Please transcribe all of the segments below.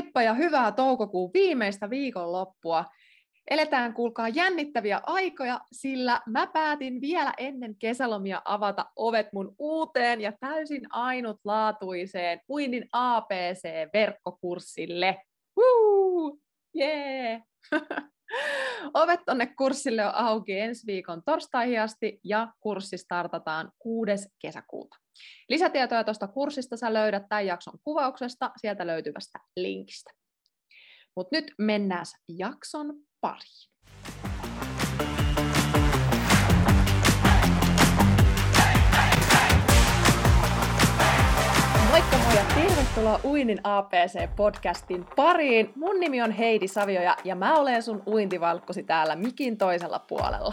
Heippa ja hyvää toukokuun viimeistä viikonloppua. Eletään, kuulkaa, jännittäviä aikoja, sillä mä päätin vielä ennen kesälomia avata ovet mun uuteen ja täysin ainutlaatuiseen uinnin APC-verkkokurssille. Woo! Yeah! Ovet tonne kurssille on auki ensi viikon torstaihin asti ja kurssi startataan 6. kesäkuuta. Lisätietoja tuosta kurssista sä löydät tämän jakson kuvauksesta sieltä löytyvästä linkistä. Mutta nyt mennään jakson pariin. Ja tervetuloa Uinin APC-podcastin pariin. Mun nimi on Heidi Savioja ja mä olen sun uintivalkkosi täällä mikin toisella puolella.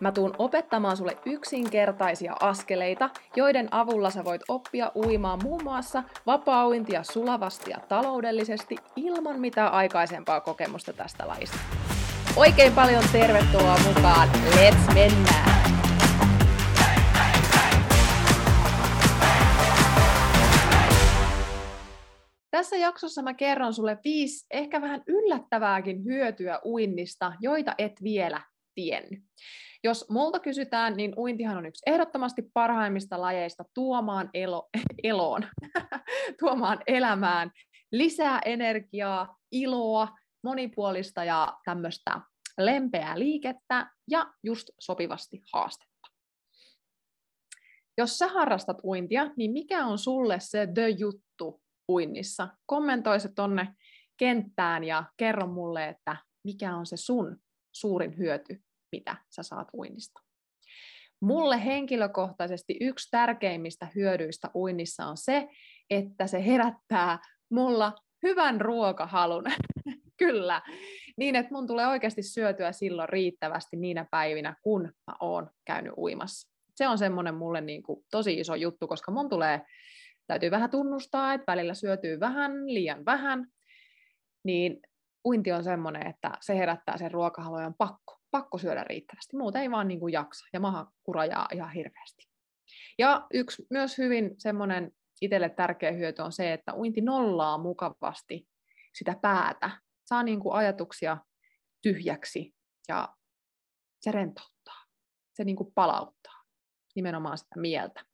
Mä tuun opettamaan sulle yksinkertaisia askeleita, joiden avulla sä voit oppia uimaan muun muassa vapaa-uintia sulavasti ja taloudellisesti ilman mitään aikaisempaa kokemusta tästä lajista. Oikein paljon tervetuloa mukaan. Let's mennään! Tässä jaksossa mä kerron sulle viisi ehkä vähän yllättävääkin hyötyä uinnista, joita et vielä tiennyt. Jos multa kysytään, niin uintihan on yksi ehdottomasti parhaimmista lajeista tuomaan elo, eloon, tuomaan elämään lisää energiaa, iloa, monipuolista ja tämmöistä lempeää liikettä ja just sopivasti haastetta. Jos sä harrastat uintia, niin mikä on sulle se the juttu uinnissa? Kommentoi se tonne kenttään ja kerro mulle, että mikä on se sun suurin hyöty mitä sä saat uinnista. Mulle henkilökohtaisesti yksi tärkeimmistä hyödyistä uinnissa on se, että se herättää mulla hyvän ruokahalun. Kyllä. Niin, että mun tulee oikeasti syötyä silloin riittävästi niinä päivinä, kun mä oon käynyt uimassa. Se on semmoinen mulle niin kuin tosi iso juttu, koska mun tulee, täytyy vähän tunnustaa, että välillä syötyy vähän, liian vähän, niin uinti on semmoinen, että se herättää sen ruokahalun pakko pakko syödä riittävästi, muuten ei vaan niin kuin jaksa ja maha kurajaa ihan hirveästi. Ja yksi myös hyvin semmoinen itselle tärkeä hyöty on se, että uinti nollaa mukavasti sitä päätä, saa niin kuin ajatuksia tyhjäksi ja se rentouttaa, se niin kuin palauttaa nimenomaan sitä mieltä.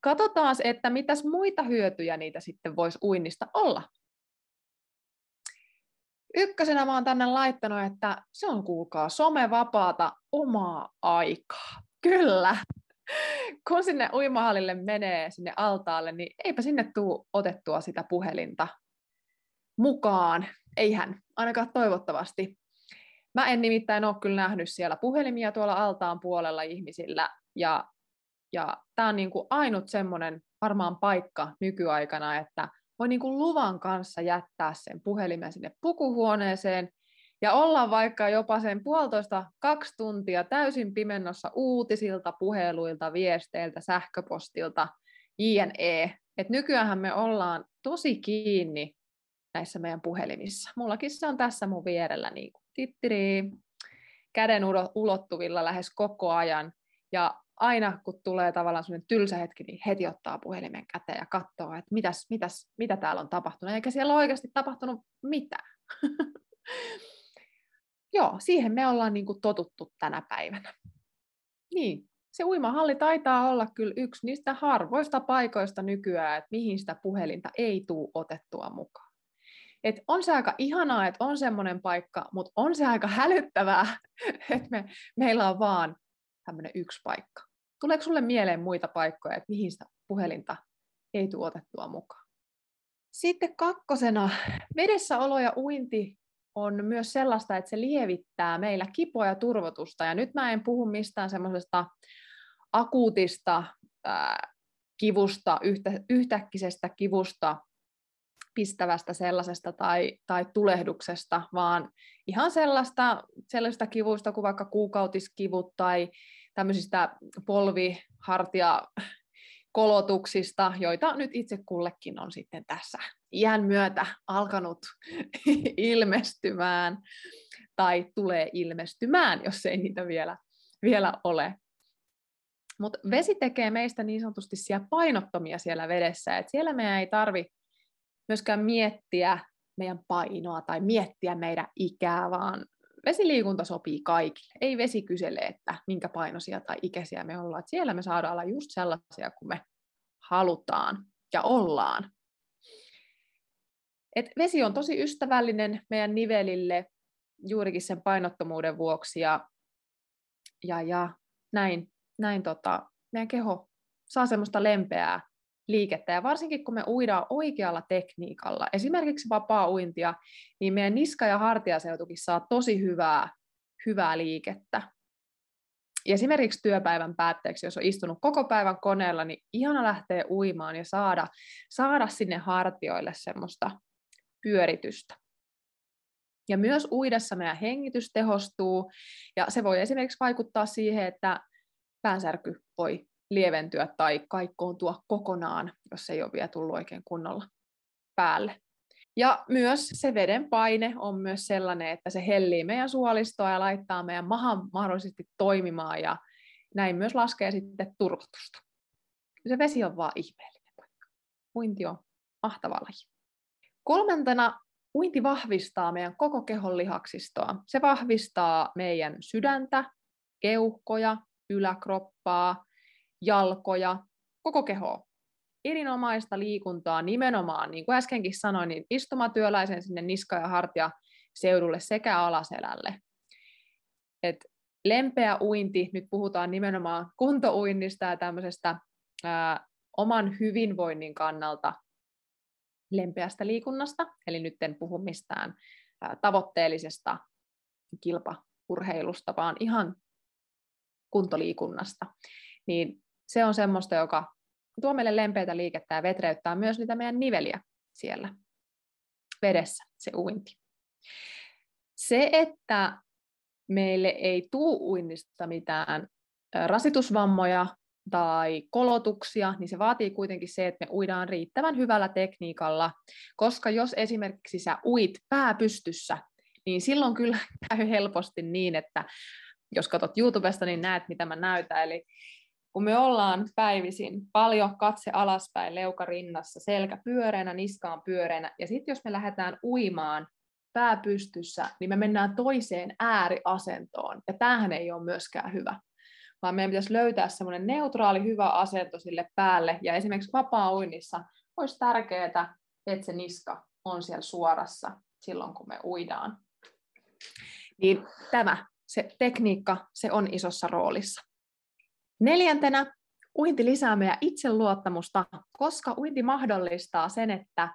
Katsotaan, että mitäs muita hyötyjä niitä sitten voisi uinnista olla. Ykkösenä mä oon tänne laittanut, että se on kuulkaa somevapaata omaa aikaa. Kyllä. Kun sinne uimahallille menee sinne altaalle, niin eipä sinne tuu otettua sitä puhelinta mukaan. Eihän, ainakaan toivottavasti. Mä en nimittäin ole kyllä nähnyt siellä puhelimia tuolla altaan puolella ihmisillä. Ja, ja tämä on niin kuin ainut semmoinen varmaan paikka nykyaikana, että voi niin kuin luvan kanssa jättää sen puhelimen sinne pukuhuoneeseen ja olla vaikka jopa sen puolitoista kaksi tuntia täysin pimennossa uutisilta, puheluilta, viesteiltä, sähköpostilta, jne. Et nykyään me ollaan tosi kiinni näissä meidän puhelimissa. Mullakin se on tässä mun vierellä niin kuin tittiri, käden ulottuvilla lähes koko ajan. Ja aina kun tulee tavallaan sellainen tylsä hetki, niin heti ottaa puhelimen käteen ja katsoo, että mitäs, mitäs, mitä täällä on tapahtunut. Eikä siellä ole oikeasti tapahtunut mitään. Joo, siihen me ollaan niin kuin totuttu tänä päivänä. Niin, se uimahalli taitaa olla kyllä yksi niistä harvoista paikoista nykyään, että mihin sitä puhelinta ei tule otettua mukaan. Et on se aika ihanaa, että on semmoinen paikka, mutta on se aika hälyttävää, että me, meillä on vaan tämmöinen yksi paikka. Tuleeko sulle mieleen muita paikkoja, että mihin sitä puhelinta ei tule otettua mukaan? Sitten kakkosena, vedessäolo ja uinti on myös sellaista, että se lievittää meillä kipoa ja turvotusta. Ja nyt mä en puhu mistään semmoisesta akuutista ää, kivusta, yhtä, yhtäkkisestä kivusta pistävästä sellaisesta tai, tai tulehduksesta, vaan ihan sellaista, sellaista kivuista kuin vaikka kuukautiskivut tai tämmöisistä polvihartia kolotuksista, joita nyt itse kullekin on sitten tässä iän myötä alkanut ilmestymään tai tulee ilmestymään, jos ei niitä vielä, vielä ole. Mutta vesi tekee meistä niin sanotusti siellä painottomia siellä vedessä, että siellä meidän ei tarvi myöskään miettiä meidän painoa tai miettiä meidän ikää, vaan vesiliikunta sopii kaikille. Ei vesi kysele, että minkä painoisia tai ikäisiä me ollaan. Että siellä me saadaan olla just sellaisia kuin me halutaan ja ollaan. Et vesi on tosi ystävällinen meidän nivelille juurikin sen painottomuuden vuoksi ja, ja, ja näin, näin tota, meidän keho saa semmoista lempeää liikettä. Ja varsinkin kun me uidaan oikealla tekniikalla, esimerkiksi vapaa-uintia, niin meidän niska- ja hartiaseutukin saa tosi hyvää, hyvää liikettä. Ja esimerkiksi työpäivän päätteeksi, jos on istunut koko päivän koneella, niin ihana lähteä uimaan ja saada, saada sinne hartioille semmoista pyöritystä. Ja myös uidessa meidän hengitys tehostuu, ja se voi esimerkiksi vaikuttaa siihen, että päänsärky voi lieventyä tai kaikkoontua kokonaan, jos ei ole vielä tullut oikein kunnolla päälle. Ja myös se veden paine on myös sellainen, että se hellii meidän suolistoa ja laittaa meidän mahan mahdollisesti toimimaan ja näin myös laskee sitten turvotusta. Se vesi on vaan ihmeellinen paikka. Uinti on mahtava laji. Kolmantena uinti vahvistaa meidän koko kehon lihaksistoa. Se vahvistaa meidän sydäntä, keuhkoja, yläkroppaa, jalkoja, koko kehoa. Erinomaista liikuntaa nimenomaan, niin kuin äskenkin sanoin, niin istumatyöläisen sinne niska- ja hartia seudulle sekä alaselälle. Et lempeä uinti, nyt puhutaan nimenomaan kuntouinnista ja tämmöisestä ää, oman hyvinvoinnin kannalta lempeästä liikunnasta, eli nyt en puhu mistään ää, tavoitteellisesta kilpaurheilusta, vaan ihan kuntoliikunnasta, niin se on semmoista, joka tuo meille lempeitä liikettä ja vetreyttää myös niitä meidän niveliä siellä vedessä, se uinti. Se, että meille ei tuu uinnista mitään rasitusvammoja tai kolotuksia, niin se vaatii kuitenkin se, että me uidaan riittävän hyvällä tekniikalla, koska jos esimerkiksi sä uit pääpystyssä, niin silloin kyllä käy helposti niin, että jos katsot YouTubesta, niin näet, mitä mä näytän. Eli kun me ollaan päivisin paljon katse alaspäin, leuka rinnassa, selkä pyöreänä, niskaan pyöreänä, ja sitten jos me lähdetään uimaan pää pystyssä, niin me mennään toiseen ääriasentoon, ja tämähän ei ole myöskään hyvä vaan meidän pitäisi löytää semmoinen neutraali, hyvä asento sille päälle, ja esimerkiksi vapaa-uinnissa olisi tärkeää, että se niska on siellä suorassa silloin, kun me uidaan. Niin tämä, se tekniikka, se on isossa roolissa. Neljäntenä, uinti lisää meidän itseluottamusta, koska uinti mahdollistaa sen, että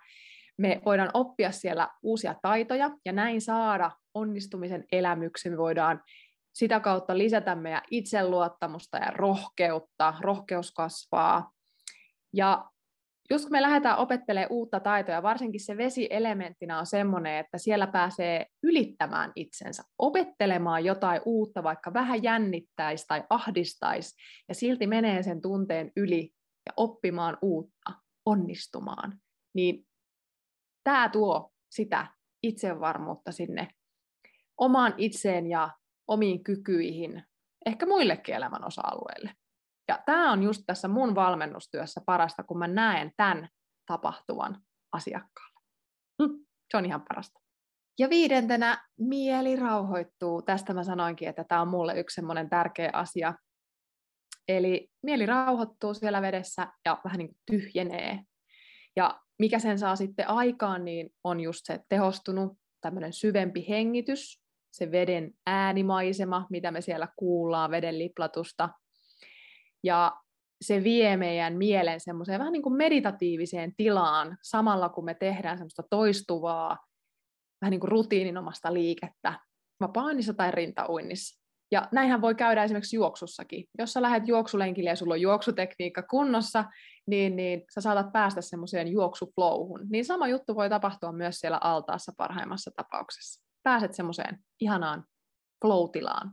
me voidaan oppia siellä uusia taitoja ja näin saada onnistumisen elämyksen. Me voidaan sitä kautta lisätä meidän itseluottamusta ja rohkeutta, rohkeus kasvaa. Ja just kun me lähdetään opettelemaan uutta taitoa, varsinkin se vesielementtinä on semmoinen, että siellä pääsee ylittämään itsensä, opettelemaan jotain uutta, vaikka vähän jännittäisi tai ahdistaisi, ja silti menee sen tunteen yli ja oppimaan uutta, onnistumaan. Niin tämä tuo sitä itsevarmuutta sinne omaan itseen ja omiin kykyihin, ehkä muillekin elämän osa-alueille. Ja tämä on just tässä mun valmennustyössä parasta, kun mä näen tämän tapahtuvan asiakkaalle. Hm, se on ihan parasta. Ja viidentenä mieli rauhoittuu. Tästä mä sanoinkin, että tämä on mulle yksi semmoinen tärkeä asia. Eli mieli rauhoittuu siellä vedessä ja vähän niin kuin tyhjenee. Ja mikä sen saa sitten aikaan, niin on just se tehostunut tämmöinen syvempi hengitys, se veden äänimaisema, mitä me siellä kuullaan, veden liplatusta. Ja se vie meidän mielen semmoiseen vähän niin kuin meditatiiviseen tilaan, samalla kun me tehdään semmoista toistuvaa, vähän niin kuin rutiininomasta liikettä, vapaa tai rintauinnissa. Ja näinhän voi käydä esimerkiksi juoksussakin. Jos sä lähdet juoksulenkille ja sulla on juoksutekniikka kunnossa, niin, niin sä saatat päästä semmoiseen juoksuflowhun. Niin sama juttu voi tapahtua myös siellä altaassa parhaimmassa tapauksessa. Pääset semmoiseen ihanaan flow-tilaan.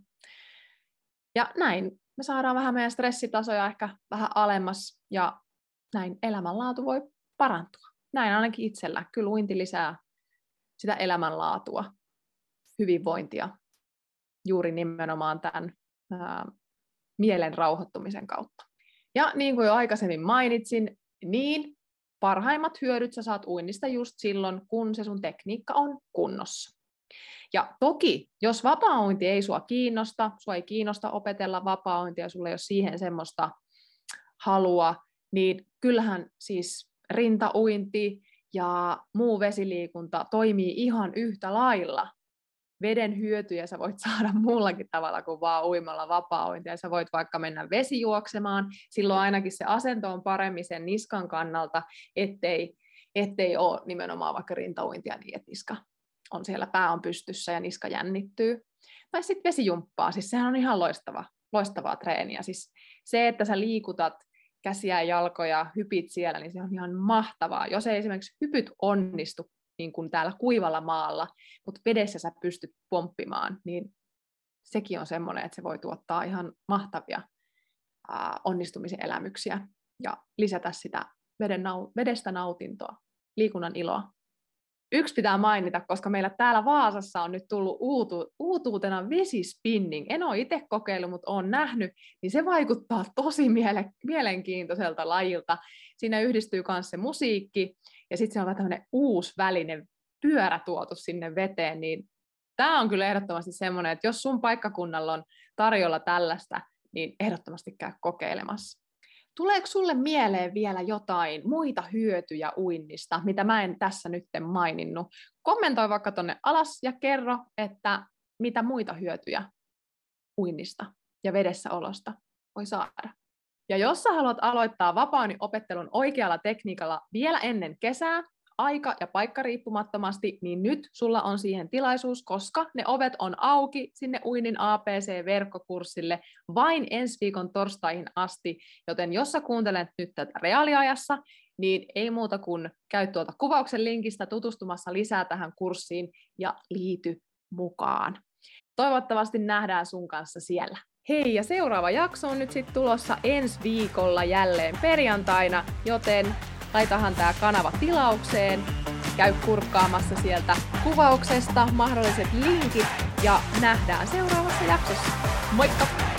Ja näin me saadaan vähän meidän stressitasoja ehkä vähän alemmas ja näin elämänlaatu voi parantua. Näin ainakin itsellä. Kyllä uinti lisää sitä elämänlaatua, hyvinvointia juuri nimenomaan tämän ää, mielen rauhoittumisen kautta. Ja niin kuin jo aikaisemmin mainitsin, niin parhaimmat hyödyt sä saat uinnista just silloin, kun se sun tekniikka on kunnossa. Ja toki, jos vapaa ei sua kiinnosta, sua ei kiinnosta opetella vapaa ja sulla ei ole siihen semmoista halua, niin kyllähän siis rintauinti ja muu vesiliikunta toimii ihan yhtä lailla. Veden hyötyjä sä voit saada muullakin tavalla kuin vaan uimalla vapaa ja Sä voit vaikka mennä vesijuoksemaan, silloin ainakin se asento on paremmin sen niskan kannalta, ettei, ettei ole nimenomaan vaikka rintauintia niin, että niska on siellä, pää on pystyssä ja niska jännittyy. Tai sitten vesijumppaa, siis sehän on ihan loistava, loistavaa treeniä. Siis se, että sä liikutat käsiä ja jalkoja, hypit siellä, niin se on ihan mahtavaa. Jos ei esimerkiksi hypyt onnistu niin kuin täällä kuivalla maalla, mutta vedessä sä pystyt pomppimaan, niin sekin on semmoinen, että se voi tuottaa ihan mahtavia ää, onnistumisen elämyksiä ja lisätä sitä veden nau- vedestä nautintoa, liikunnan iloa yksi pitää mainita, koska meillä täällä Vaasassa on nyt tullut uutu, uutuutena vesispinning. En ole itse kokeillut, mutta olen nähnyt, niin se vaikuttaa tosi miele, mielenkiintoiselta lajilta. Siinä yhdistyy myös se musiikki, ja sitten se on vähän tämmöinen uusi väline, pyörä tuotu sinne veteen, niin tämä on kyllä ehdottomasti semmoinen, että jos sun paikkakunnalla on tarjolla tällaista, niin ehdottomasti käy kokeilemassa. Tuleeko sulle mieleen vielä jotain muita hyötyjä uinnista, mitä mä en tässä nyt maininnut? Kommentoi vaikka tonne alas ja kerro, että mitä muita hyötyjä uinnista ja vedessä olosta voi saada. Ja jos sä haluat aloittaa vapaani opettelun oikealla tekniikalla vielä ennen kesää, aika- ja paikka riippumattomasti, niin nyt sulla on siihen tilaisuus, koska ne ovet on auki sinne Uinin APC-verkkokurssille vain ensi viikon torstaihin asti, joten jos sä kuuntelet nyt tätä reaaliajassa, niin ei muuta kuin käy tuolta kuvauksen linkistä tutustumassa lisää tähän kurssiin ja liity mukaan. Toivottavasti nähdään sun kanssa siellä. Hei, ja seuraava jakso on nyt sitten tulossa ensi viikolla jälleen perjantaina, joten laitahan tämä kanava tilaukseen, käy kurkkaamassa sieltä kuvauksesta mahdolliset linkit ja nähdään seuraavassa jaksossa. Moikka!